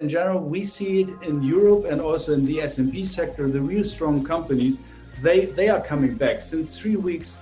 in general, we see it in Europe and also in the SMB sector, the real strong companies, they, they are coming back. Since three weeks,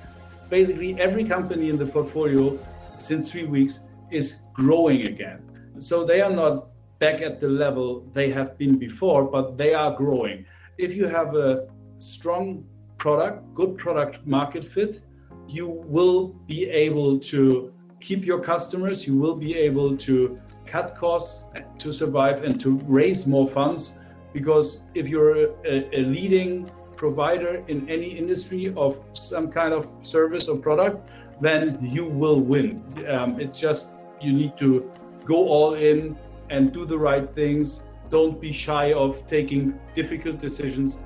basically every company in the portfolio since three weeks is growing again. So they are not back at the level they have been before, but they are growing. If you have a strong product, good product market fit, you will be able to keep your customers, you will be able to cut costs to survive and to raise more funds. Because if you're a, a leading provider in any industry of some kind of service or product, then you will win. Um, it's just you need to go all in and do the right things. Don't be shy of taking difficult decisions.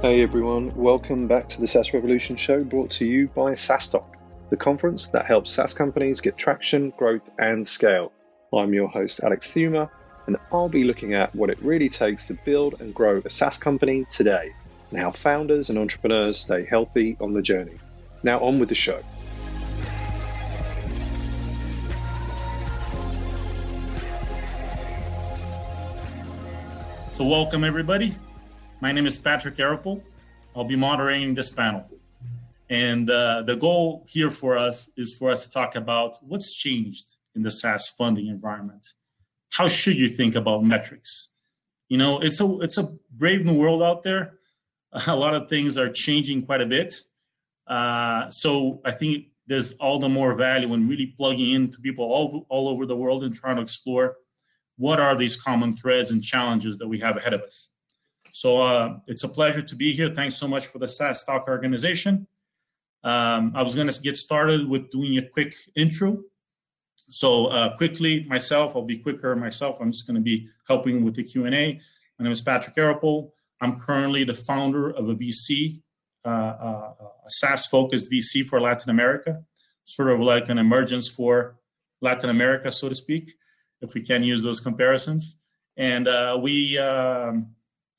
Hey everyone, welcome back to the SaaS Revolution show brought to you by SaaStock the conference that helps SaaS companies get traction, growth, and scale. I'm your host, Alex Theuma, and I'll be looking at what it really takes to build and grow a SaaS company today, and how founders and entrepreneurs stay healthy on the journey. Now, on with the show. So, welcome everybody. My name is Patrick Arippol. I'll be moderating this panel. And uh, the goal here for us is for us to talk about what's changed in the SaaS funding environment. How should you think about metrics? You know, it's a it's a brave new world out there. A lot of things are changing quite a bit. Uh, so I think there's all the more value in really plugging into people all, all over the world and trying to explore what are these common threads and challenges that we have ahead of us. So uh, it's a pleasure to be here. Thanks so much for the SaaStock organization. Um, I was going to get started with doing a quick intro. So uh, quickly, myself, I'll be quicker myself. I'm just going to be helping with the Q&A. My name is Patrick Arippol. I'm currently the founder of a VC, uh, uh, a SaaS-focused VC for Latin America, sort of like an emergence for Latin America, so to speak, if we can use those comparisons. And uh, we um,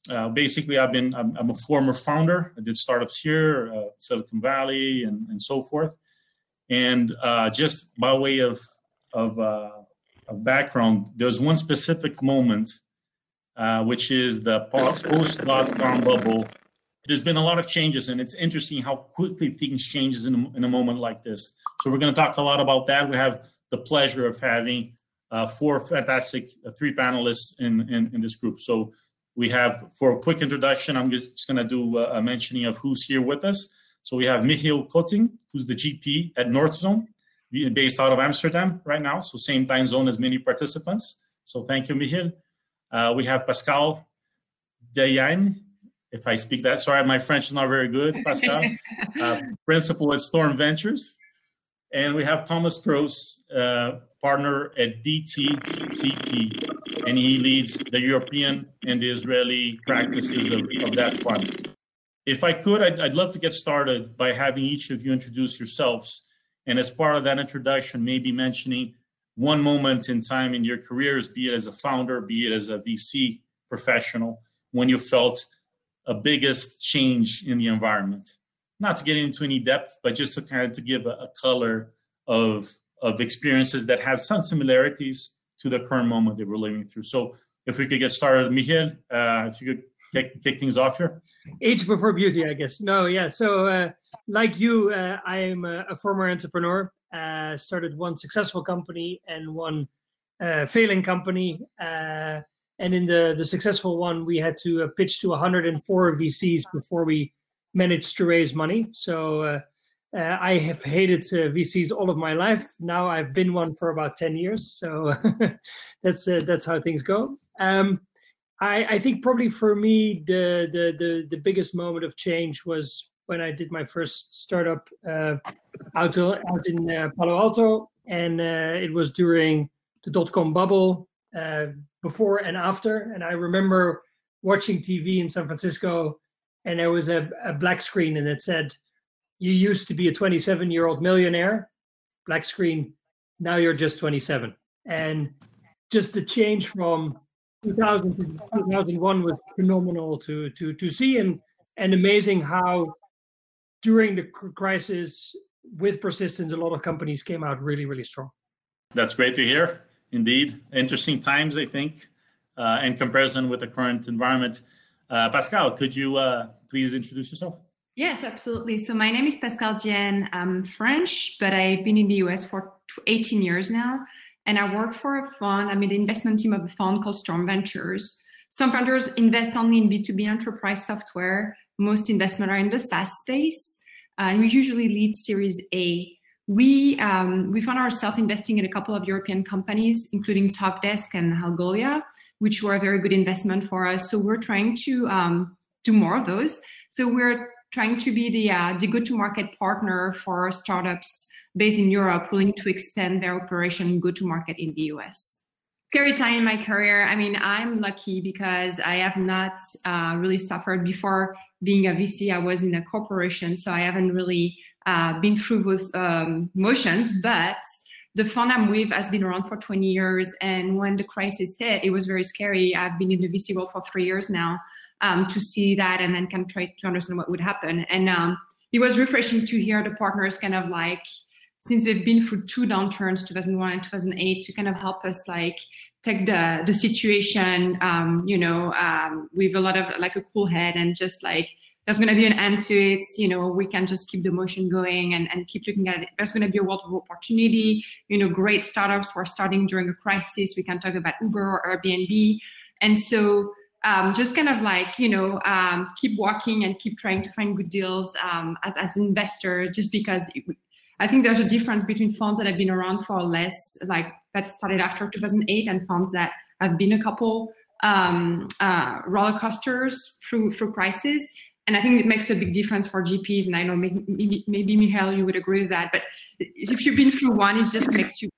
uh, basically, I've been I'm, I'm, a former founder. I did startups here, uh, Silicon Valley, and, and so forth. And uh, just by way of of, uh, of background, there's one specific moment, uh, which is the post dot com bubble. There's been a lot of changes, and it's interesting how quickly things changes in a, in a moment like this. So we're going to talk a lot about that. We have the pleasure of having uh, four fantastic three panelists in, in in this group. So we have, for a quick introduction, I'm just going to do a mentioning of who's here with us. So we have Michiel Kotting, who's the GP at Northzone, based out of Amsterdam right now. So same time zone as many participants. So thank you, Michiel. Uh, we have Pascale Diaine, if I speak that. Sorry, my French is not very good, Pascale. uh, principal at Storm Ventures. And we have Thomas Preuss, uh, partner at DTCP and he leads the European and the Israeli practices of, of that fund. If I could, I'd, I'd love to get started by having each of you introduce yourselves. And as part of that introduction, maybe mentioning one moment in time in your careers, be it as a founder, be it as a VC professional, when you felt a biggest change in the environment. Not to get into any depth, but just to kind of to give a, a color of, of experiences that have some similarities to the current moment that we're living through. So if we could get started, Michiel, uh, if you could kick, kick, things off here. Age before beauty, I guess. No, yeah. So uh, like you, uh, I am a, a, former entrepreneur. Uh, started one successful company and one uh, failing company. Uh, and in the the successful one, we had to pitch to 104 VCs before we managed to raise money. So uh, I have hated uh, VCs all of my life. Now I've been one for about ten years, so that's uh, that's how things go. Um, I, I, think probably for me the, the, the the biggest moment of change was when I did my first startup uh, out, out in uh, Palo Alto, and uh, it was during the dot com bubble, before and after. And I remember watching TV in San Francisco, and there was a, a black screen, and it said you used to be a 27 year old millionaire, black screen, now you're just 27. And just the change from 2000 to 2001 was phenomenal to, to, to see and, and amazing how during the crisis, with persistence, a lot of companies came out really, really strong. That's great to hear. Indeed, interesting times, I think, uh, in comparison with the current environment. Uh, Pascale, could you uh, please introduce yourself? Yes, absolutely. So my name is Pascale Diaine. I'm French, but I've been in the US for 18 years now. And I work for a fund. I'm in the investment team of a fund called Storm Ventures. Storm Ventures invest only in B2B enterprise software. Most investment are in the SaaS space. And we usually lead Series A. We, um, we found ourselves investing in a couple of European companies, including Talkdesk and Algolia, which were a very good investment for us. So we're trying to um, do more of those. So we're trying to be the, uh, the go-to-market partner for startups based in Europe willing to expand their operation go-to-market in the US. Scary time in my career. I mean, I'm lucky because I have not uh, really suffered before being a VC. I was in a corporation, so I haven't really uh, been through those um, motions. But the fund I'm with has been around for 20 years, and when the crisis hit, it was very scary. I've been in the VC world for three years now um, to see that, and then kind of try to understand what would happen. And um, it was refreshing to hear the partners kind of like since they've been through two downturns 2001 and 2008 to kind of help us like take the the situation um, you know um, with a lot of like a cool head and just like there's going to be an end to it. You know we can just keep the motion going and, and keep looking at it. There's going to be a world of opportunity. You know great startups were starting during a crisis. We can talk about uber or airbnb. And so um, just kind of like you know um, keep walking and keep trying to find good deals um, as, as an investor just because it, I think there's a difference between funds that have been around for less, like that started after 2008, and funds that have been a couple um, uh, roller coasters through through crisis. And I think it makes a big difference for GPs. And I know maybe, maybe, Michael, you would agree with that. But if you've been through one, it just makes you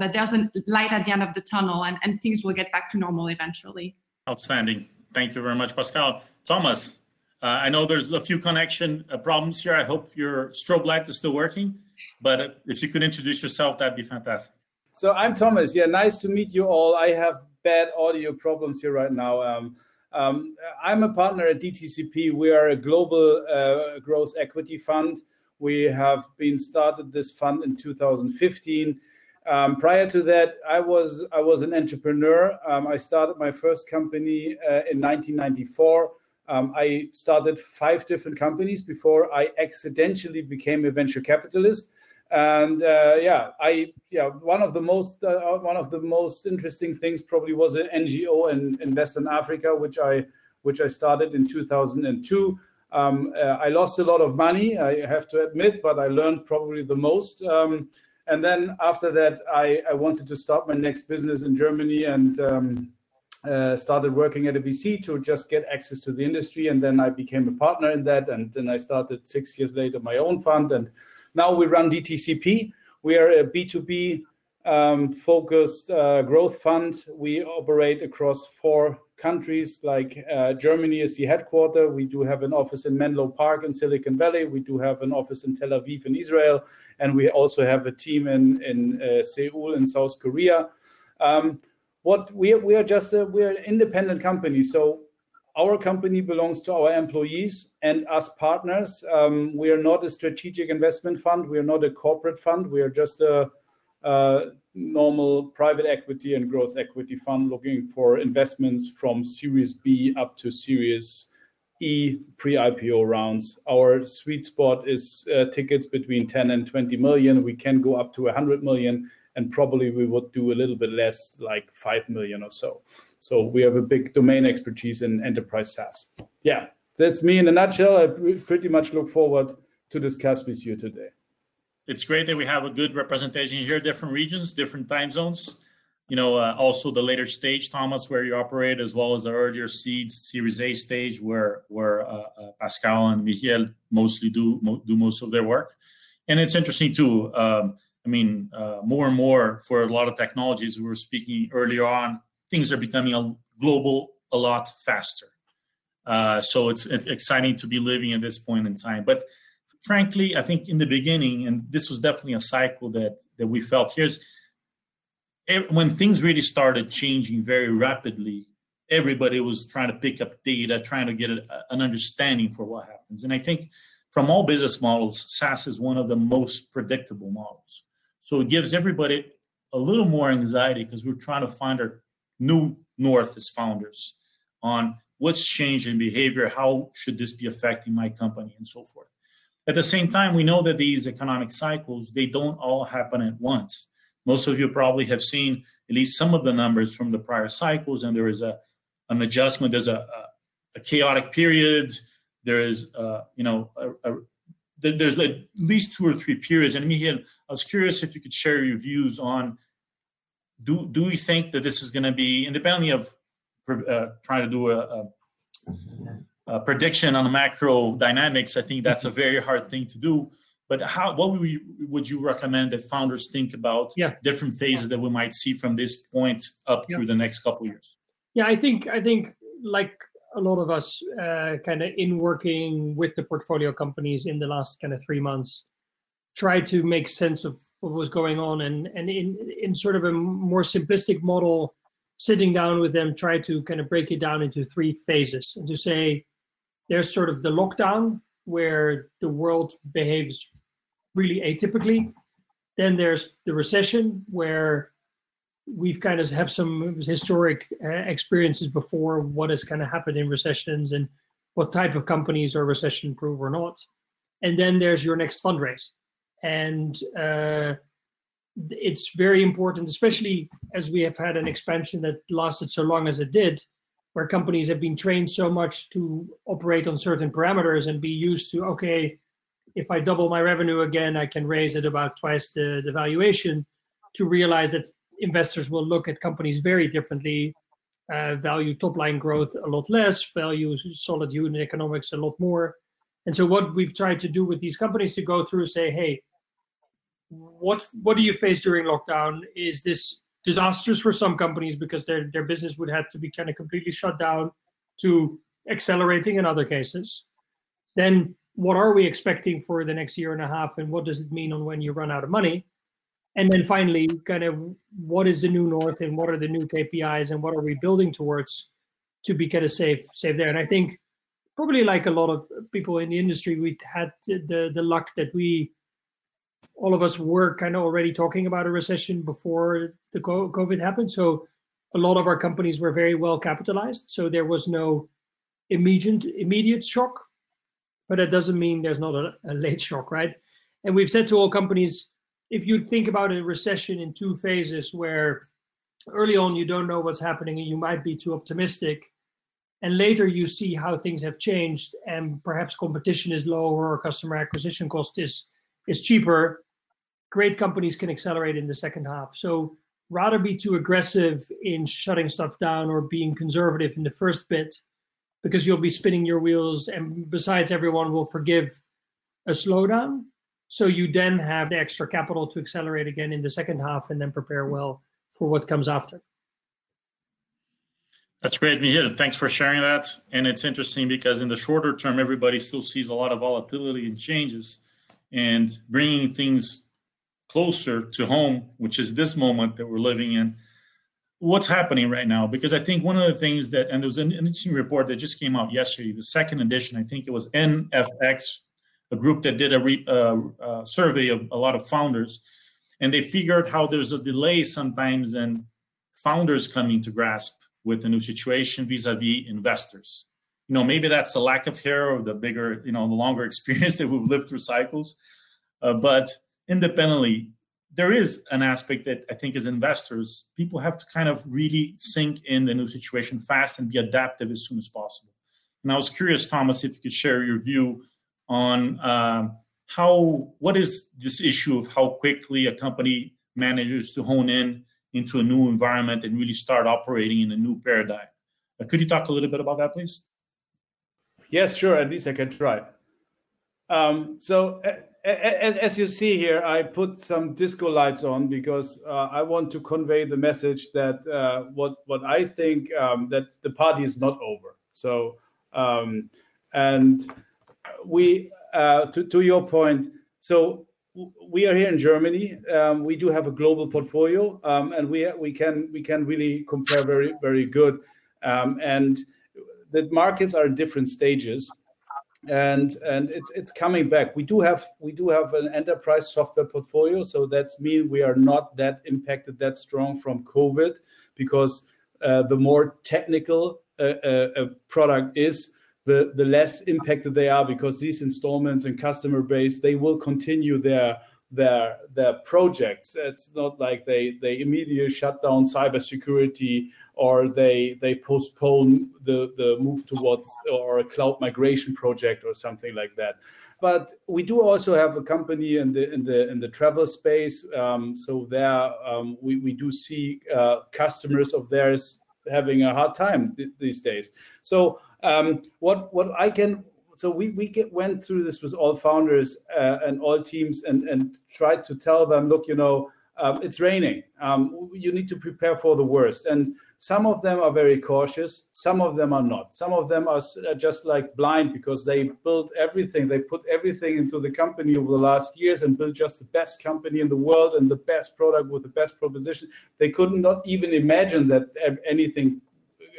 that there's a light at the end of the tunnel, and, and things will get back to normal eventually. Outstanding. Thank you very much, Pascale. Thomas, uh, I know there's a few connection uh, problems here. I hope your strobe light is still working, but if you could introduce yourself, that'd be fantastic. So I'm Thomas. Yeah, nice to meet you all. I have bad audio problems here right now. Um, um, I'm a partner at DTCP. We are a global uh, growth equity fund. We have been started this fund in 2015. Um, prior to that, I was I was an entrepreneur. Um, I started my first company uh, in 1994. Um, I started five different companies before I accidentally became a venture capitalist. And uh, yeah, I yeah one of the most uh, one of the most interesting things probably was an NGO in, in Western Africa, which I which I started in 2002. Um, uh, I lost a lot of money, I have to admit, but I learned probably the most. And then after that, I, I wanted to start my next business in Germany and um, uh, started working at a VC to just get access to the industry. And then I became a partner in that. And then I started six years later my own fund. And now we run DTCP. We are a B2B um, focused uh, growth fund. We operate across four countries, like uh, Germany is the headquarter. We do have an office in Menlo Park in Silicon Valley. We do have an office in Tel Aviv in Israel. And we also have a team in, in uh, Seoul in South Korea. Um, what we we are just a, we're an independent company so our company belongs to our employees and us partners um, we are not a strategic investment fund we are not a corporate fund we are just a, a normal private equity and growth equity fund looking for investments from series b up to series E pre-IPO rounds. Our sweet spot is uh, tickets between 10 and 20 million. We can go up to 100 million and probably we would do a little bit less, like 5 million or so. So we have a big domain expertise in enterprise SaaS. Yeah, that's me in a nutshell. I pretty much look forward to discuss with you today. It's great that we have a good representation here, different regions, different time zones. You know, uh, also the later stage, Thomas, where you operate, as well as the earlier seeds, Series A stage, where where uh, uh, Pascale and Michael mostly do mo- do most of their work. And it's interesting too. Um, I mean, uh, more and more for a lot of technologies we were speaking earlier on, things are becoming a global a lot faster. Uh, so it's, it's, exciting to be living at this point in time. But frankly, I think in the beginning, and this was definitely a cycle that that we felt. Here's when things really started changing very rapidly. Everybody was trying to pick up data, trying to get a, an understanding for what happens. And I think from all business models, SaaS is one of the most predictable models. So it gives everybody a little more anxiety because we're trying to find our new north as founders on what's changing behavior, how should this be affecting my company, and so forth. At the same time, we know that these economic cycles, they don't all happen at once. Most of you probably have seen at least some of the numbers from the prior cycles, and there is a an adjustment. There's a, a, a chaotic period. There is, uh, you know, a, there's at least two or three periods. And Michiel, I was curious if you could share your views on do do we think that this is going to be independently of uh, trying to do a, a, prediction on the macro dynamics? I think that's a very hard thing to do. But how what would, we, would you recommend that founders think about yeah. different phases that we might see from this point up yeah. through the next couple years? Yeah, I think I think like a lot of us, uh, kind of in working with the portfolio companies in the last kind of three months, try to make sense of what was going on, and and in in sort of a more simplistic model, sitting down with them, try to kind of break it down into three phases, and to say there's sort of the lockdown where the world behaves really atypically. Then there's the recession where we've kind of have some historic uh, experiences before what has kind of happened in recessions and what type of companies are recession proof or not and then there's your next fundraise and uh, it's very important especially as we have had an expansion that lasted so long as it did where companies have been trained so much to operate on certain parameters and be used to okay if i double my revenue again i can raise it about twice the, the valuation to realize that investors will look at companies very differently, uh, value top line growth a lot less, value solid unit economics a lot more. And so what we've tried to do with these companies to go through say, hey, what what do you face during lockdown? Is this disastrous for some companies because their their business would have to be kind of completely shut down to accelerating in other cases? Then what are we expecting for the next year and a half and what does it mean on when you run out of money? and then finally kind of what is the new north and what are the new kpis and what are we building towards to be kind of safe safe there and i think probably like a lot of people in the industry we had the the luck that we all of us were kind of already talking about a recession before the covid happened. So a lot of our companies were very well capitalized. So there was no immediate immediate shock but that doesn't mean there's not a, a late shock right? And we've said to all companies if you think about a recession in two phases where early on you don't know what's happening and you might be too optimistic and later you see how things have changed and perhaps competition is lower or customer acquisition cost is is cheaper great companies can accelerate in the second half so rather be too aggressive in shutting stuff down or being conservative in the first bit because you'll be spinning your wheels and besides everyone will forgive a slowdown so you then have the extra capital to accelerate again in the second half and then prepare well for what comes after. That's great, Michiel. Thanks for sharing that. And it's interesting because in the shorter term, everybody still sees a lot of volatility and changes, and bringing things closer to home, which is this moment that we're living in. What's happening right now? Because I think one of the things that, and there was an interesting report that just came out yesterday, the second edition, I think it was NFX a group that did a re, uh, uh, survey of a lot of founders, and they figured how there's a delay sometimes in founders coming to grasp with the new situation vis-a-vis investors. You know, maybe that's the lack of hair or the bigger, you know, the longer experience that we've lived through cycles. Uh, but independently, there is an aspect that I think as investors, people have to kind of really sink in the new situation fast and be adaptive as soon as possible. And I was curious, Thomas, if you could share your view on um, how what is this issue of how quickly a company manages to hone in into a new environment and really start operating in a new paradigm. Uh, could you talk a little bit about that, please? Yes, sure. At least I can try. Um, so, as you see here, I put some disco lights on because uh, I want to convey the message that uh, what what I think um, that the party is not over. So, um, and we uh, to, to your point so we are here in germany. Um, we do have a global portfolio um, and we we can we can really compare very very good. Um, and the markets are in different stages and and it's it's coming back. We do have we do have an enterprise software portfolio, so that's mean we are not that impacted that strong from COVID because uh, the more technical a, uh, uh, a product is, the the less impacted they are because these installments and customer base they will continue their their their projects. It's not like they they immediately shut down cybersecurity or they they postpone the the move towards or a cloud migration project or something like that. But we do also have a company in the in the in the travel space. Um, so there um, we we do see uh, customers of theirs having a hard time th- these days. So um, what what I can so we we get, went through this with all founders uh, and all teams and and tried to tell them, look, you know, um, it's raining. Um, you need to prepare for the worst. And some of them are very cautious. Some of them are not. Some of them are just like blind because they built everything. They put everything into the company over the last years and built just the best company in the world and the best product with the best proposition. They could not even imagine that anything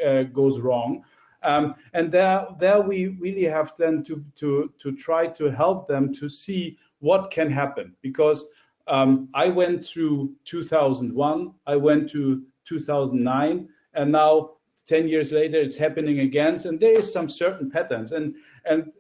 uh, goes wrong. Um, and there, there we really have then to, to, to try to help them to see what can happen. Because um, I went through 2001, I went to 2009, and now 10 years later it's happening again. And there is some certain patterns. And, and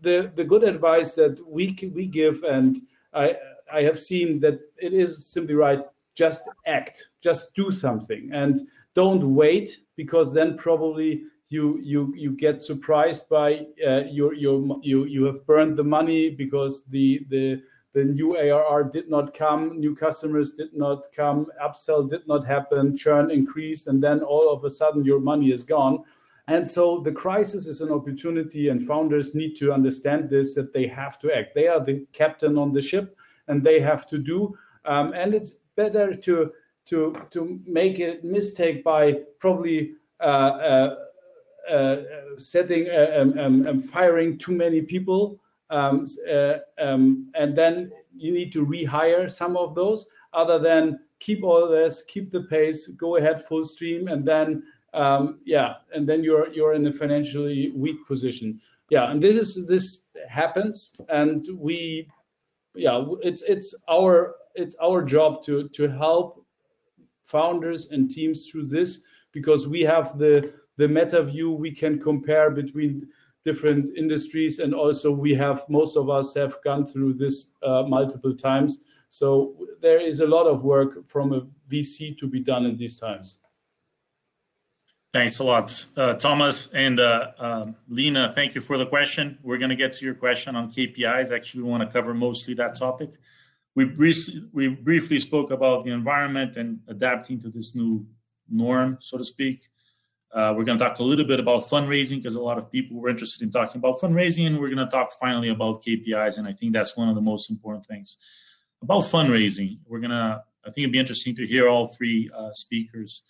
the, the good advice that we, we give, and I, I have seen that it is simply right, just act, just do something. And don't wait because then probably you you you get surprised by uh, your your you you have burned the money because the the the new ARR did not come, new customers did not come, upsell did not happen, churn increased, and then all of a sudden your money is gone. And so the crisis is an opportunity, and founders need to understand this that they have to act. They are the captain on the ship, and they have to do. Um, and it's better to to to make a mistake by probably uh, uh, uh, setting uh, um, um, um, firing too many people um, uh, um, and then you need to rehire some of those. Other than keep all this keep the pace go ahead full stream and then um, yeah and then you're you're in a financially weak position. Yeah and this is this happens and we yeah it's it's our it's our job to to help founders and teams through this because we have the the meta view we can compare between different industries and also we have most of us have gone through this uh, multiple times. So there is a lot of work from a vc to be done in these times. Thanks a lot. Uh, thomas and uh, um, lena thank you for the question. We're going to get to your question on kpis actually we want to cover mostly that topic. We, briefly, we briefly spoke about the environment and adapting to this new norm so to speak uh, we're going to talk a little bit about fundraising because a lot of people were interested in talking about fundraising, and we're going to talk finally about KPIs. And I think that's one of the most important things about fundraising. We're going to, I think it'd be interesting to hear all three uh, speakers,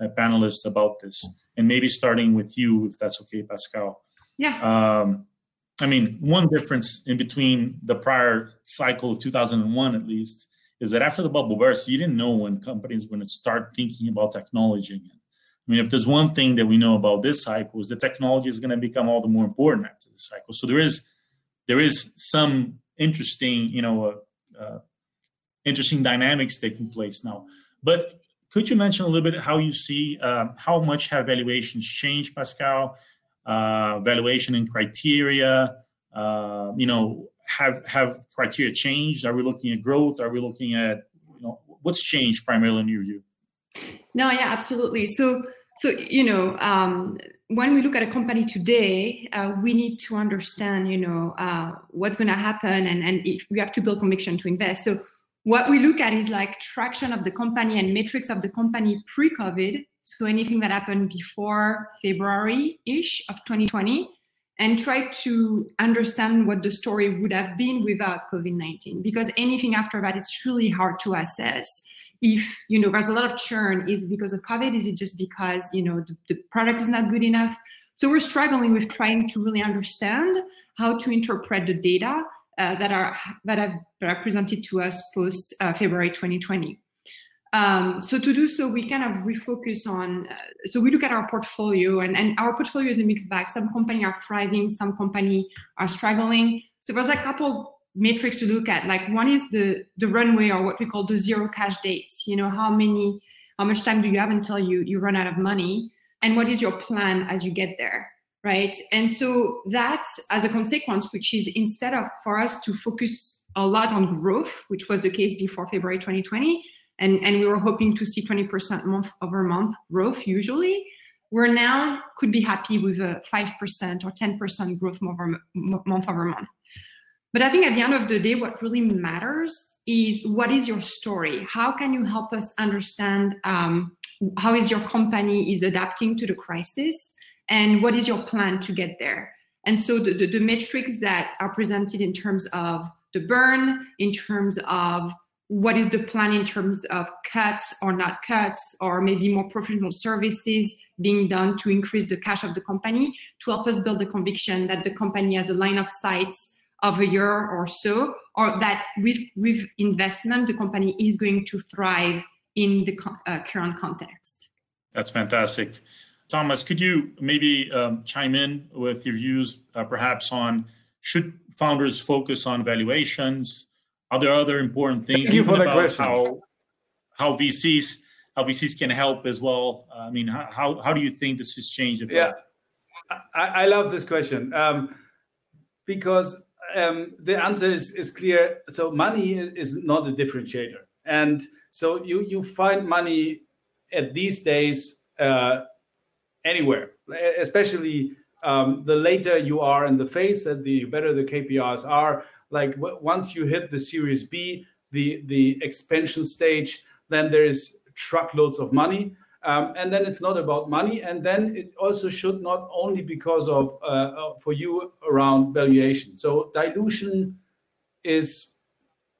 uh, panelists about this, and maybe starting with you, if that's okay, Pascale. Yeah. Um, I mean, one difference in between the prior cycle of 2001, at least, is that after the bubble burst, you didn't know when companies were going to start thinking about technology again. I mean, if there's one thing that we know about this cycle is the technology is going to become all the more important after the cycle. So there is there is some interesting, you know, uh, uh, interesting dynamics taking place now. But could you mention a little bit how you see uh, how much have valuations changed, Pascale? Uh, valuation and criteria, uh, you know, have have criteria changed? Are we looking at growth? Are we looking at you know what's changed primarily in your view? No, yeah, absolutely. So so, you know, um, when we look at a company today, uh, we need to understand, you know, uh, what's going to happen and, and if we have to build conviction to invest. So what we look at is like traction of the company and metrics of the company pre-COVID. So anything that happened before February-ish of 2020 and try to understand what the story would have been without COVID-19 because anything after that, it's really hard to assess if you know there's a lot of churn is because of covid is it just because you know the, the, product is not good enough so we're struggling with trying to really understand how to interpret the data uh, that are that have that are presented to us post uh, february 2020 Um, so to do so, we kind of refocus on. Uh, so we look at our portfolio, and, and our portfolio is a mixed bag. Some company are thriving, some company are struggling. So there's a couple metrics to look at. Like one is the the runway, or what we call the zero cash dates. You know, how many, how much time do you have until you you run out of money, and what is your plan as you get there, right? And so that, as a consequence, which is instead of for us to focus a lot on growth, which was the case before February 2020 and, and we were hoping to see 20% month over month growth usually. We're now could be happy with a 5% or 10% growth month over month. But I think at the end of the day, what really matters is what is your story? How can you help us understand um, how is your company is adapting to the crisis and what is your plan to get there? And so the, the, the metrics that are presented in terms of the burn, in terms of what is the plan in terms of cuts or not cuts, or maybe more professional services being done to increase the cash of the company to help us build the conviction that the company has a line of sight of a year or so, or that with, with investment, the company is going to thrive in the uh, current context. That's fantastic. Thomas, could you maybe um, chime in with your views, uh, perhaps on should founders focus on valuations, are there other important things? Thank you for the question. How, how VCs how VCs can help as well. I mean, how how do you think this has changed? Yeah, I, I, love this question um, because um, the answer is is clear. So money is not a differentiator, and so you you find money at these days uh, anywhere, especially um, the later you are in the phase, that the better the KPIs are. Like once you hit the series b the the expansion stage then there is truckloads of money um, and then it's not about money. And then it also should not only because of uh, uh for you around valuation. So dilution is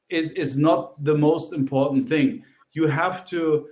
is is not the most important thing. You have to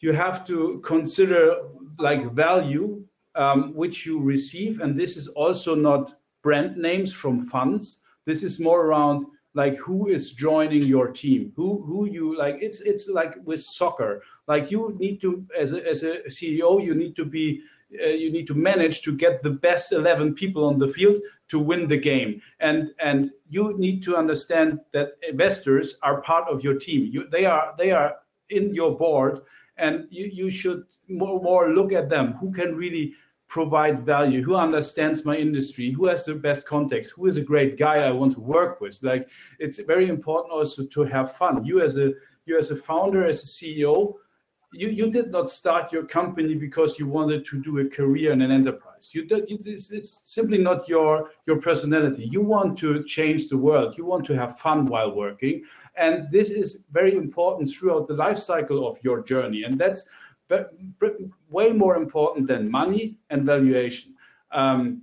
you have to consider like value um, which you receive. And this is also not brand names from funds. This is more around like who is joining your team? Who who you like it's it's like with soccer like you need to as a, as a ceo you need to be uh, you need to manage to get the best 11 people on the field to win the game. And and you need to understand that investors are part of your team. You, they are they are in your board and you, you should more, more look at them. Who can really provide value? Who understands my industry? Who has the best context? Who is a great guy i want to work with? Like it's very important also to have fun. You as a you as a founder as a ceo you, you did not start your company because you wanted to do a career in an enterprise you did it's, it's simply not your your personality you want to change the world you want to have fun while working and this is very important throughout the life cycle of your journey and that's way more important than money and valuation. Um,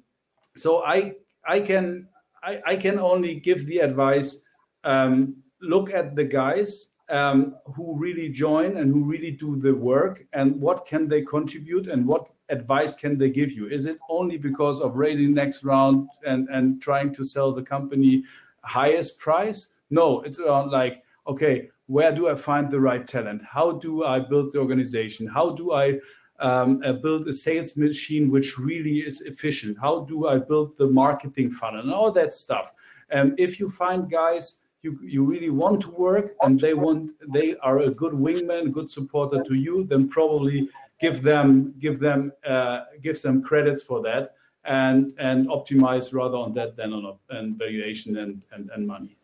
so I I can I, I, can only give the advice. Um, look at the guys um, who really join and who really do the work, and what can they contribute, and what advice can they give you? Is it only because of raising next round and and trying to sell the company highest price? No, it's around like okay, where do I find the right talent? How do I build the organization? How do I um, uh, build a sales machine which really is efficient? How do I build the marketing funnel and all that stuff? And if you find guys you, you really want to work and they want they are a good wingman, good supporter to you, then probably give them give them uh, give them credits for that and and optimize rather on that than on, on valuation and, and and money.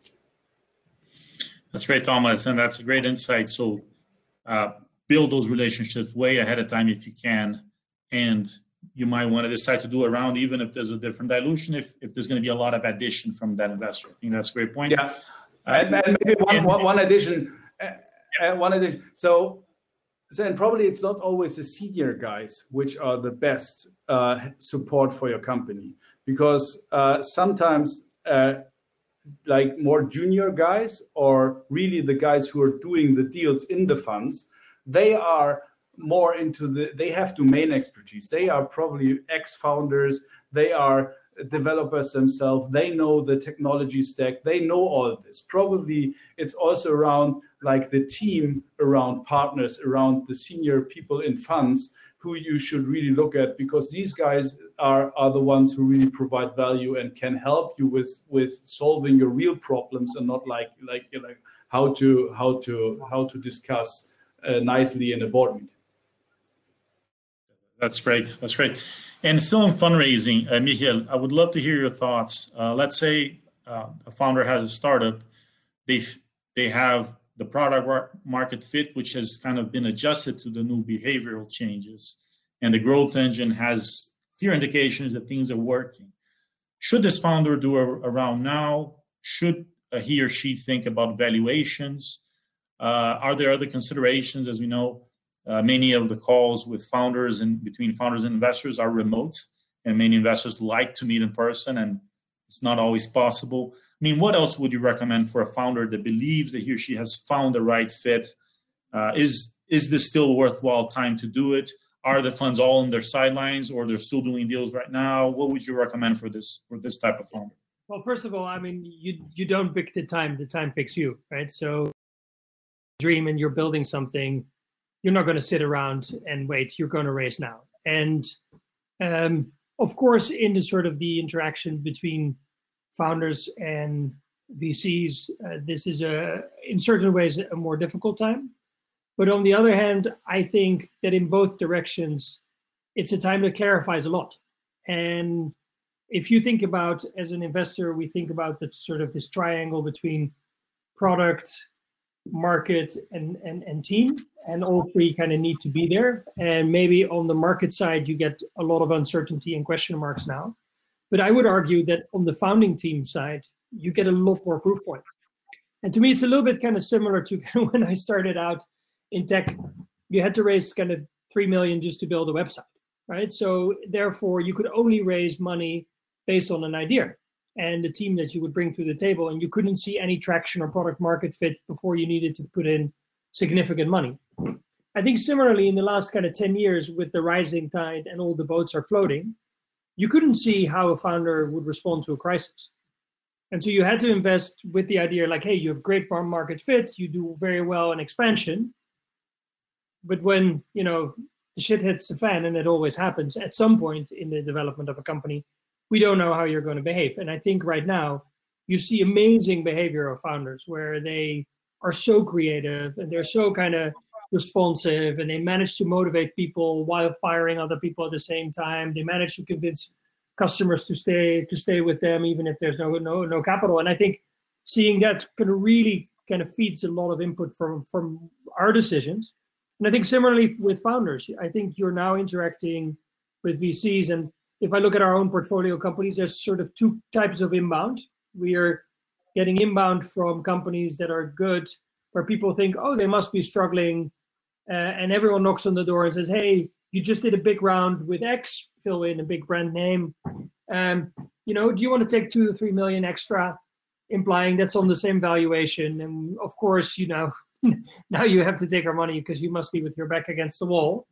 That's great, Thomas, and that's a great insight. So, uh, build those relationships way ahead of time if you can, and you might want to decide to do a round even if there's a different dilution. If if there's going to be a lot of addition from that investor, I think that's a great point. Yeah, and, and, maybe one, one, one addition, uh, uh, one addition. So, so, and probably it's not always the senior guys which are the best uh, support for your company. Because uh, sometimes uh, like more junior guys or really the guys who are doing the deals in the funds they are more into the they have domain expertise. They are probably ex founders they are developers themselves they know the technology stack they know all this probably it's also around like the team around partners, around the senior people in funds who you should really look at because these guys are, are the ones who really provide value and can help you with with solving your real problems and not like like like how to how to how to discuss uh, nicely in a board meeting. That's great. That's great. And still in fundraising, uh, I would love to hear your thoughts. Uh, let's say uh, a founder has a startup, they they have the product market fit, which has kind of been adjusted to the new behavioral changes, and the growth engine has clear indications that things are working. Should this founder do a, a round now? Should uh, he or she think about valuations? Uh, are there other considerations? As we know, uh, many of the calls with founders and between founders and investors are remote, and many investors like to meet in person, and it's not always possible. I mean, what else would you recommend for a founder that believes that he or she has found the right fit? Uh, is is this still worthwhile time to do it? Are the funds all on their sidelines, or they're still doing deals right now? What would you recommend for this for this type of founder? Well, first of all, I mean, you you don't pick the time; the time picks you, right? So, dream and you're building something, you're not going to sit around and wait. You're going to race now, and um, of course, in the sort of the interaction between founders and VCs, uh, this is a, in certain ways, a more difficult time. But on the other hand, I think that in both directions, it's a time that clarifies a lot. And if you think about, as an investor, we think about the sort of this triangle between product, market, and and, and team, and all three kind of need to be there. And maybe on the market side, you get a lot of uncertainty and question marks now. But I would argue that on the founding team side, you get a lot more proof points. And to me, it's a little bit kind of similar to when I started out in tech. You had to raise kind of three million just to build a website, right? So therefore, you could only raise money based on an idea and the team that you would bring to the table, and you couldn't see any traction or product market fit before you needed to put in significant money. I think similarly in the last kind of 10 years with the rising tide and all the boats are floating, you couldn't see how a founder would respond to a crisis. And so you had to invest with the idea like, hey, you have great market fit, you do very well in expansion. But when, you know, the shit hits the fan, and it always happens at some point in the development of a company, we don't know how you're going to behave. And I think right now you see amazing behavior of founders where they are so creative and they're so kind of responsive and they manage to motivate people while firing other people at the same time. They manage to convince customers to stay to stay with them even if there's no no no capital. And i think seeing that kind of really kind of feeds a lot of input from from our decisions. And i think similarly with founders i think you're now interacting with vcs and if i look at our own portfolio companies there's sort of two types of inbound we are getting inbound from companies that are good where people think oh they must be struggling uh, and everyone knocks on the door and says, "Hey, you just did a big round with X, fill in a big brand name. Um, you know, do you want to take two to three million extra?" Implying that's on the same valuation, and of course, you know, now you have to take our money because you must be with your back against the wall.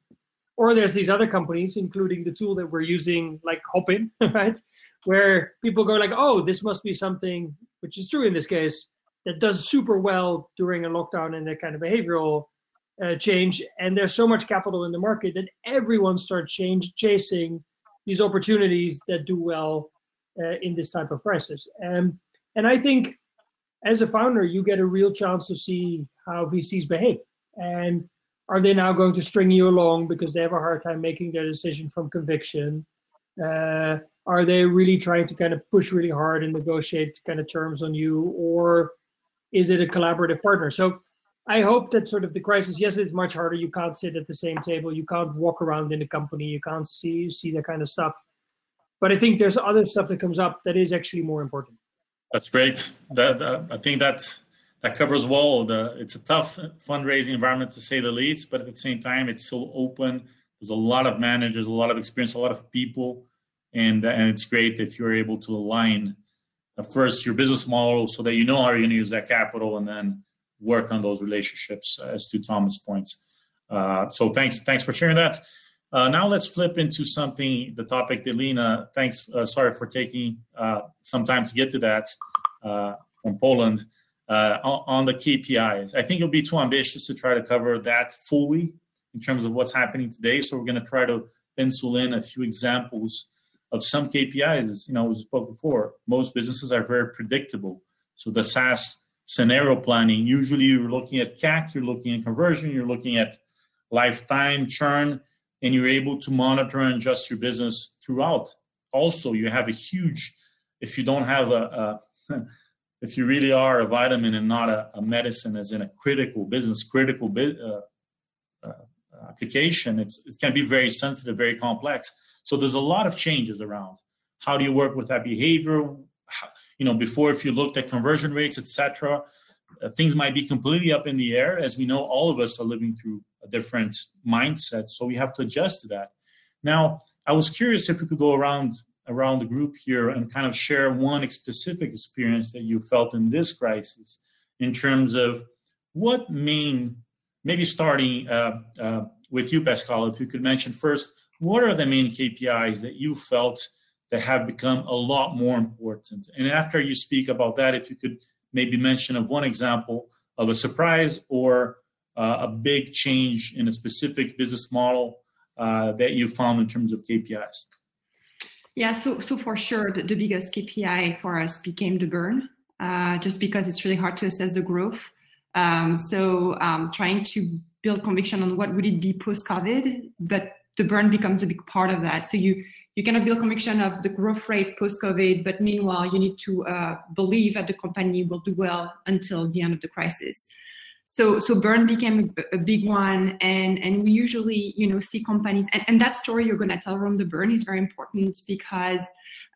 Or there's these other companies, including the tool that we're using, like Hopin, right? Where people go like, "Oh, this must be something," which is true in this case, that does super well during a lockdown and that kind of behavioral uh, change, and there's so much capital in the market that everyone starts change, chasing these opportunities that do well uh, in this type of crisis. And and I think as a founder, you get a real chance to see how VCs behave, and are they now going to string you along because they have a hard time making their decision from conviction? Uh, are they really trying to kind of push really hard and negotiate kind of terms on you, or is it a collaborative partner? So I hope that sort of the crisis, yes, it's much harder. You can't sit at the same table. You can't walk around in the company. You can't see see that kind of stuff. But I think there's other stuff that comes up that is actually more important. That's great. That, that I think that that covers well. The it's a tough fundraising environment to say the least, but at the same time, it's so open. There's a lot of managers, a lot of experience, a lot of people, and and it's great if you're able to align uh, first your business model so that you know how you're going to use that capital, and then work on those relationships uh, as to Thomas' points. Uh, so thanks, thanks for sharing that. Uh, now let's flip into something, the topic Lena, thanks, uh, sorry for taking uh, some time to get to that uh, from Poland. Uh, on the KPIs. I think it'll be too ambitious to try to cover that fully in terms of what's happening today. So we're going to try to pencil in a few examples of some KPIs. As, You know, as we spoke before, most businesses are very predictable. So the SaaS scenario planning, usually you're looking at CAC, you're looking at conversion, you're looking at lifetime churn, and you're able to monitor and adjust your business throughout. Also, you have a huge, if you don't have a, a if you really are a vitamin and not a, a medicine, as in a critical business, critical bi- uh, uh, application, it can be very sensitive, very complex. So there's a lot of changes around. How do you work with that behavior? How, you know, before if you looked at conversion rates, etc., uh, things might be completely up in the air. As we know, all of us are living through a different mindset, so we have to adjust to that. Now, I was curious if we could go around around the group here and kind of share one specific experience that you felt in this crisis in terms of what main, maybe starting uh, uh, with you, Pascale, if you could mention first, what are the main KPIs that you felt that have become a lot more important? And after you speak about that, if you could maybe mention of one example of a surprise or uh, a big change in a specific business model uh, that you found in terms of KPIs. Yeah, so so for sure, the, the biggest KPI for us became the burn, uh, just because it's really hard to assess the growth. Um, so um, trying to build conviction on what would it be post COVID, but the burn becomes a big part of that. So you you cannot build conviction of the growth rate post COVID, but meanwhile you need to uh, believe that the company will do well until the end of the crisis so so burn became a, a, big one and and we usually you know see companies and, and that story you're going to tell around the burn is very important because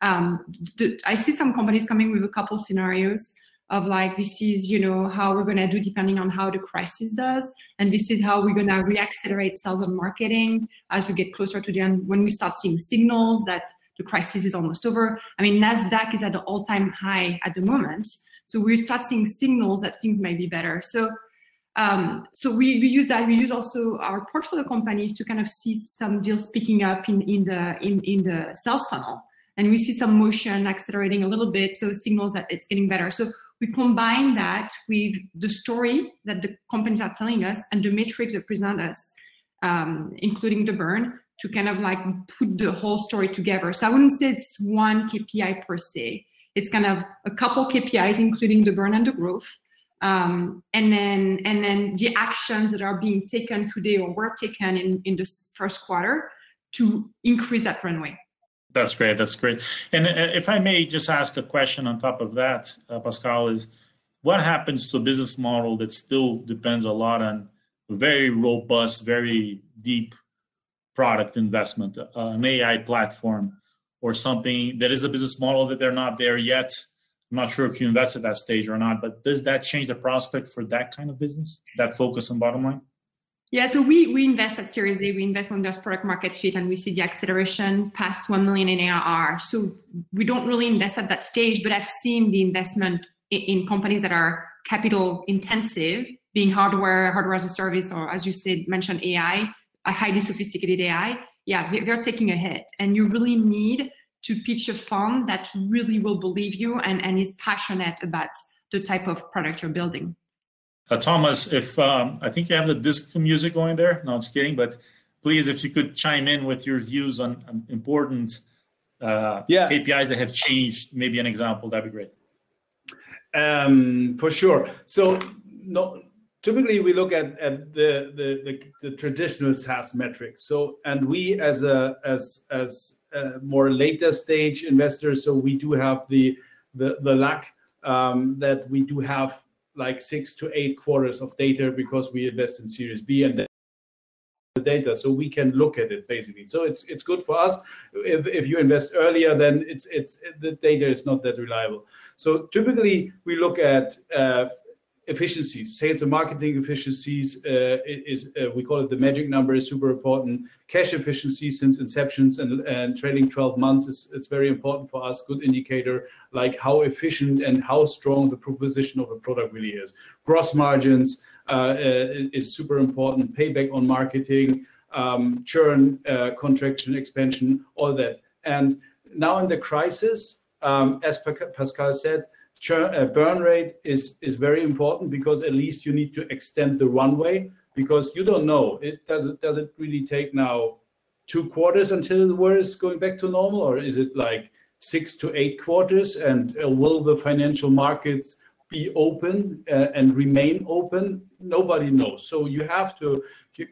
um, the, i see some companies coming with a couple scenarios of like this is you know how we're going to do depending on how the crisis does and this is how we're going to reaccelerate sales and marketing as we get closer to the end when we start seeing signals that the crisis is almost over. I mean nasdaq is at the all-time high at the moment so we start seeing signals that things may be better. So um, so we, we use that. We use also our portfolio companies to kind of see some deals picking up in, in the in, in the sales funnel, and we see some motion accelerating a little bit, so it signals that it's getting better. So we combine that with the story that the companies are telling us and the metrics that present us, um, including the burn, to kind of like put the whole story together. So I wouldn't say it's one KPI per se. It's kind of a couple KPIs, including the burn and the growth um, and then and then the actions that are being taken today or were taken in in this first quarter to increase that runway. That's great. That's great. And uh, if I may just ask a question on top of that, uh, Pascale, is what happens to a business model that still depends a lot on very robust, very deep product investment, uh, an AI platform, or something that is a business model that they're not there yet, I'm not sure if you invest at that stage or not, but does that change the prospect for that kind of business, that focus on bottom line? Yeah, so we we invest at Series A. We invest when there's product market fit, and we see the acceleration past one million in ARR. So we don't really invest at that stage, but I've seen the investment in, in companies that are capital intensive, being hardware, hardware as a service, or as you said, mentioned AI, a highly sophisticated AI. Yeah, they're taking a hit, and you really need to pitch a fund that really will believe you and, and is passionate about the type of product you're building. Uh, Thomas, if um, I think you have the disc music going there. No, I'm just kidding. But please, if you could chime in with your views on, on important uh, yeah. KPIs that have changed, maybe an example, that'd be great. Um, for sure. So, no, typically we look at, at the, the, the, the, traditional SaaS metrics. So, and we as a as as a more later stage investors, so we do have the the, the luck um, that we do have like six to eight quarters of data because we invest in Series B and the data, so we can look at it basically. So it's it's good for us. If, if you invest earlier, then it's it's the data is not that reliable. So typically we look at uh, efficiencies, sales and marketing efficiencies uh, is uh, we call it the magic number is super important. Cash efficiency since inceptions and, and trailing 12 months is it's very important for us. Good indicator like how efficient and how strong the proposition of a product really is. Gross margins uh, uh is super important. Payback on marketing, um, churn, uh, contraction, expansion, all that. And now in the crisis, um, as Pascale said, burn rate is is very important because at least you need to extend the runway because you don't know. It does it does it really take now two quarters until the world is going back to normal or is it like six to eight quarters? And uh, will the financial markets be open uh, and remain open? Nobody knows. So you have to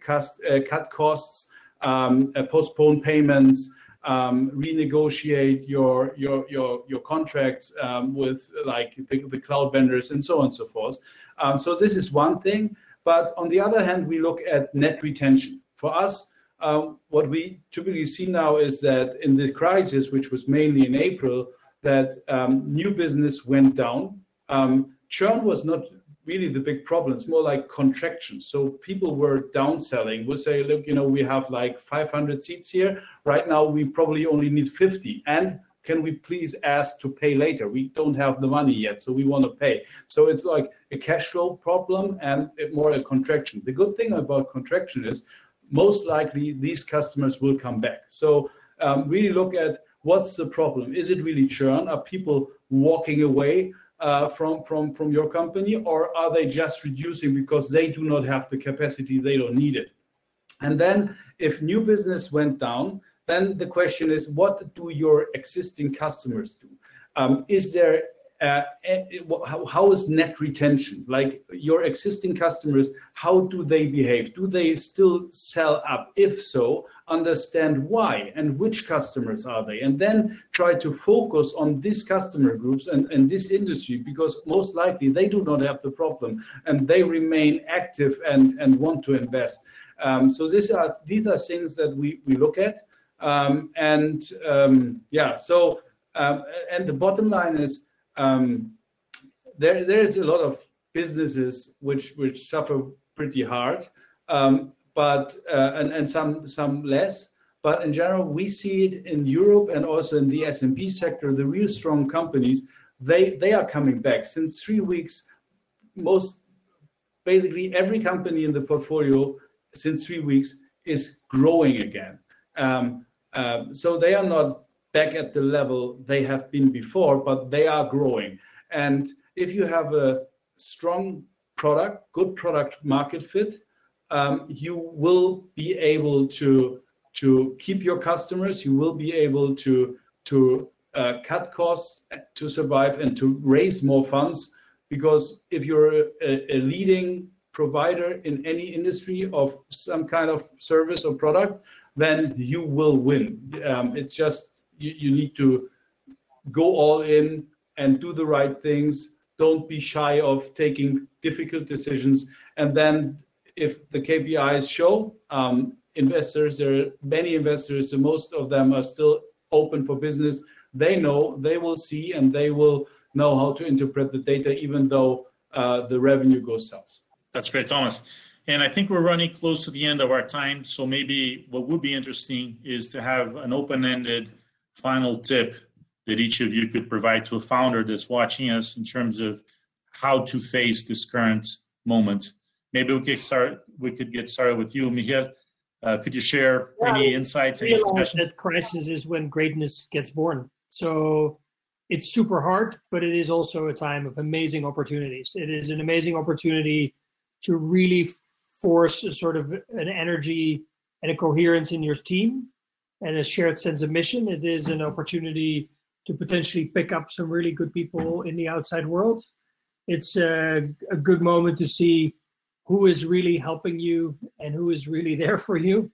cut, uh, cut costs um, uh, postpone payments um, renegotiate your your your your contracts um, with like the, the, cloud vendors and so on and so forth. Um, so this is one thing. But on the other hand, we look at net retention. For us, um, what we typically see now is that in the crisis, which was mainly in April, that um, new business went down. Um, churn was not really the big problem. It's more like contraction. So people were downselling. We'll say, look, you know, we have like 500 seats here. Right now, we probably only need 50. And can we please ask to pay later? We don't have the money yet, so we want to pay. So it's like a cash flow problem and more a contraction. The good thing about contraction is most likely these customers will come back. So um, really look at what's the problem. Is it really churn? Are people walking away? Uh, from from from your company, or are they just reducing because they do not have the capacity, they don't need it? And then, if new business went down, then the question is, what do your existing customers do? Um, is there uh, eh, how, how is net retention? Like your existing customers, how do they behave? Do they still sell up? If so, understand why and which customers are they? And then try to focus on these customer groups and, and this industry because most likely they do not have the problem and they remain active and, and want to invest. Um, so these are these are things that we, we look at. Um, and um, yeah, so um, and the bottom line is um, there there is a lot of businesses which which suffer pretty hard, um, but uh, and and some some less. But in general, we see it in Europe and also in the S&P sector. The real strong companies they they are coming back since three weeks. Most basically every company in the portfolio since three weeks is growing again. Um, um, so they are not back at the level they have been before, but they are growing. And if you have a strong product, good product market fit, um, you will be able to to keep your customers. You will be able to to uh, cut costs to survive and to raise more funds. Because if you're a, a leading provider in any industry of some kind of service or product, then you will win. Um, it's just you, you need to go all in and do the right things. Don't be shy of taking difficult decisions. And then if the KPIs show, um, investors, there are many investors, so most of them are still open for business. They know, they will see, and they will know how to interpret the data, even though uh, the revenue goes south. That's great, Thomas. And I think we're running close to the end of our time. So maybe what would be interesting is to have an open-ended final tip that each of you could provide to a founder that's watching us in terms of how to face this current moment? Maybe we could start. We could get started with you, Michiel. Uh, could you share yeah, any insights? Any? That crisis is when greatness gets born. So it's super hard, but it is also a time of amazing opportunities. It is an amazing opportunity to really force a sort of an energy and a coherence in your team and a shared sense of mission. It is an opportunity to potentially pick up some really good people in the outside world. It's a, a good moment to see who is really helping you and who is really there for you.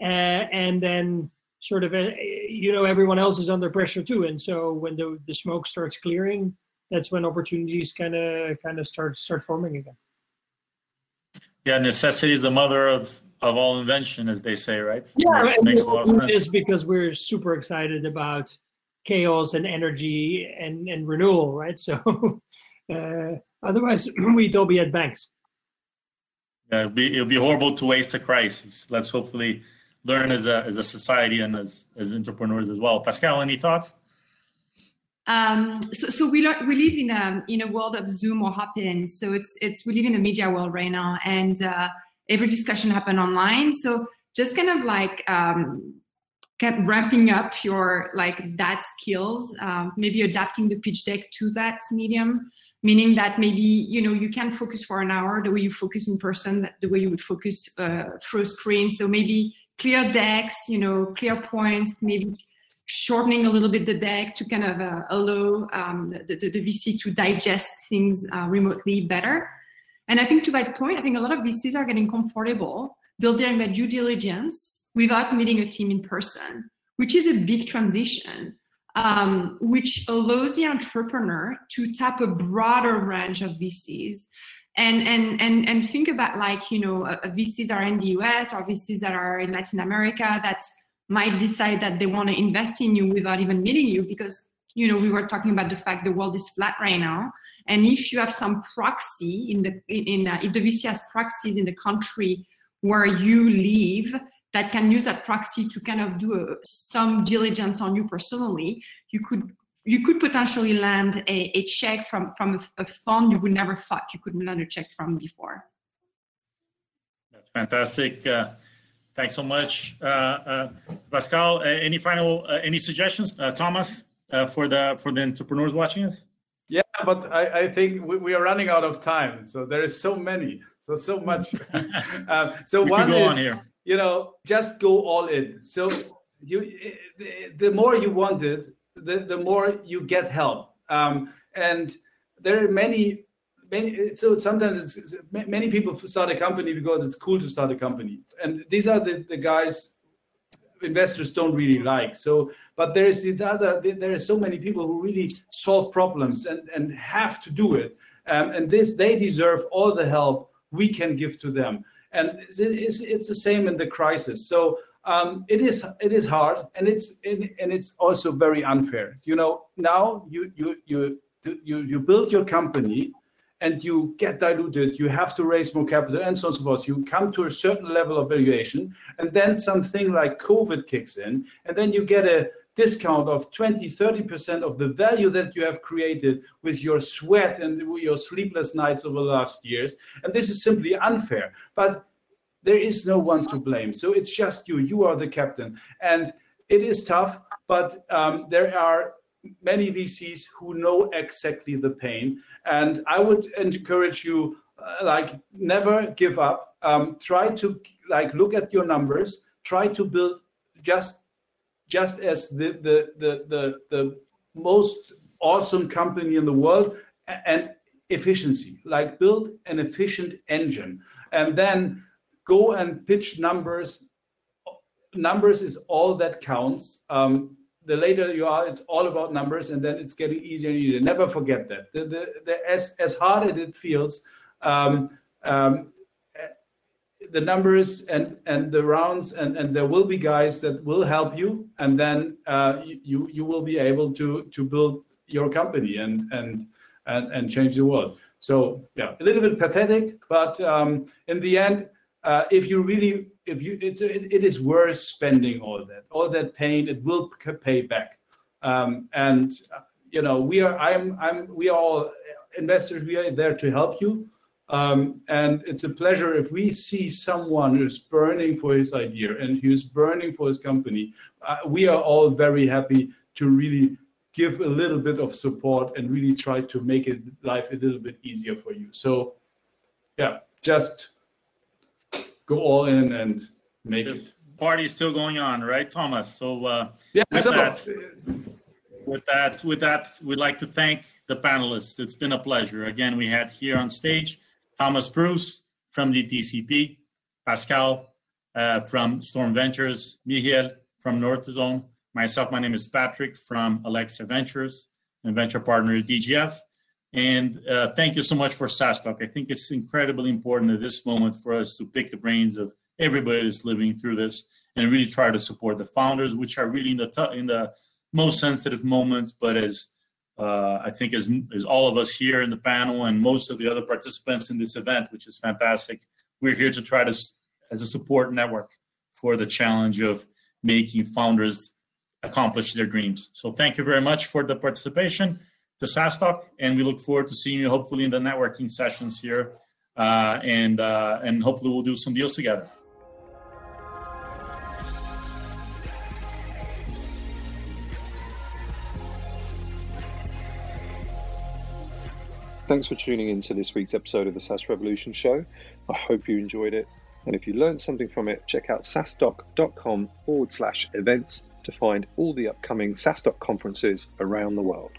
Uh, and then sort of, uh, you know, everyone else is under pressure too. And so when the, the smoke starts clearing, that's when opportunities kind of kind of start start forming again. Yeah, necessity is the mother of of all invention, as they say, right? Yeah, makes, makes a lot of sense. Is because we're super excited about chaos and energy and, and renewal, right? So uh, otherwise, we'd all be at banks. Yeah, it'll be, it'll be horrible to waste a crisis. Let's hopefully learn as a, as a society and as, as entrepreneurs as well. Pascale, any thoughts? Um, so, so we, we live in a, in a world of Zoom or Hopin. So it's, it's, we live in a media world right now. And uh, every discussion happened online. So just kind of like um, kept ramping up your like that skills, um, maybe adapting the pitch deck to that medium, meaning that maybe you know you can focus for an hour the way you focus in person, the way you would focus uh, through screen. So maybe clear decks, you know, clear points, maybe shortening a little bit the deck to kind of uh, allow um, the, the, the, VC to digest things uh, remotely better. And I think to that point, I think a lot of VCs are getting comfortable building that due diligence without meeting a team in person, which is a big transition, um, which allows the entrepreneur to tap a broader range of VCs and and and and think about like you know uh, VCs are in the US or VCs that are in Latin America that might decide that they want to invest in you without even meeting you because you know we were talking about the fact the world is flat right now and if you have some proxy in the in uh, if the VC has proxies in the country where you live that can use that proxy to kind of do a, some diligence on you personally, you could you could potentially land a, a check from from a, fund you would never thought you could land a check from before. That's fantastic. Uh, thanks so much, uh, uh, Pascale. Uh, any final uh, any suggestions, uh, Thomas, for the for the entrepreneurs watching us? Yeah, but I, I think we, we, are running out of time. So there is so many, so so much. so we one is. On you know, just go all in. So you, the more you want it, the, the more you get help. Um, and there are many, many. So sometimes it's, it's many people start a company because it's cool to start a company, and these are the the guys investors don't really like. So, but there is the other. There are so many people who really solve problems and and have to do it. Um, and this they deserve all the help we can give to them and it's, it's the same in the crisis. So um, it is it is hard, and it's and it's also very unfair. You know, now you you you you you build your company, and you get diluted. You have to raise more capital, and so on and so forth. You come to a certain level of valuation, and then something like COVID kicks in, and then you get a discount of 20 30% of the value that you have created with your sweat and your sleepless nights over the last years and this is simply unfair but there is no one to blame so it's just you you are the captain and it is tough but um, there are many vcs who know exactly the pain. And i would encourage you uh, like never give up. Um, try to like look at your numbers. Try to build just just as the the the the, the most awesome company in the world and efficiency. Like build an efficient engine. And then go and pitch numbers. Numbers is all that counts. Um, the later you are it's all about numbers and then it's getting easier and easier. Never forget that. The, the, the as as hard as it feels um, um, the numbers and and the rounds and and there will be guys that will help you and then uh, you you will be able to to build your company and and and, and change the world. So yeah a little bit pathetic but um, in the end uh, if you really if you it's it, is worth spending all that all that pain it will pay back um, and you know we are i'm i'm we are all investors we are there to help you um, and it's a pleasure if we see someone who's burning for his idea and who's burning for his company. Uh, we are all very happy to really give a little bit of support and really try to make it life a little bit easier for you. So, yeah, just go all in and make this it. Party still going on, right, Thomas? So, uh, yeah, with, so, that, with that, with that, we'd like to thank the panelists. It's been a pleasure. Again, we had here on stage Thomas Preuss from the DTCP, Pascale uh, from Storm Ventures, Michiel from Northzone, myself, my name is Patrick from Alexia Ventures and venture partner at DGF. And uh, thank you so much for SaaStock. I think it's incredibly important at this moment for us to pick the brains of everybody that's living through this and really try to support the founders, which are really in the in the most sensitive moment, but as uh, I think as, as all of us here in the panel and most of the other participants in this event, which is fantastic, we're here to try to, as a support network for the challenge of making founders accomplish their dreams. So thank you very much for the participation the SaaStock, and we look forward to seeing you hopefully in the networking sessions here, uh, and uh, and hopefully we'll do some deals together. Thanks for tuning in to this week's episode of the SaaS Revolution Show. I hope you enjoyed it. And if you learned something from it, check out saastock.com forward slash events to find all the upcoming SaaStock conferences around the world.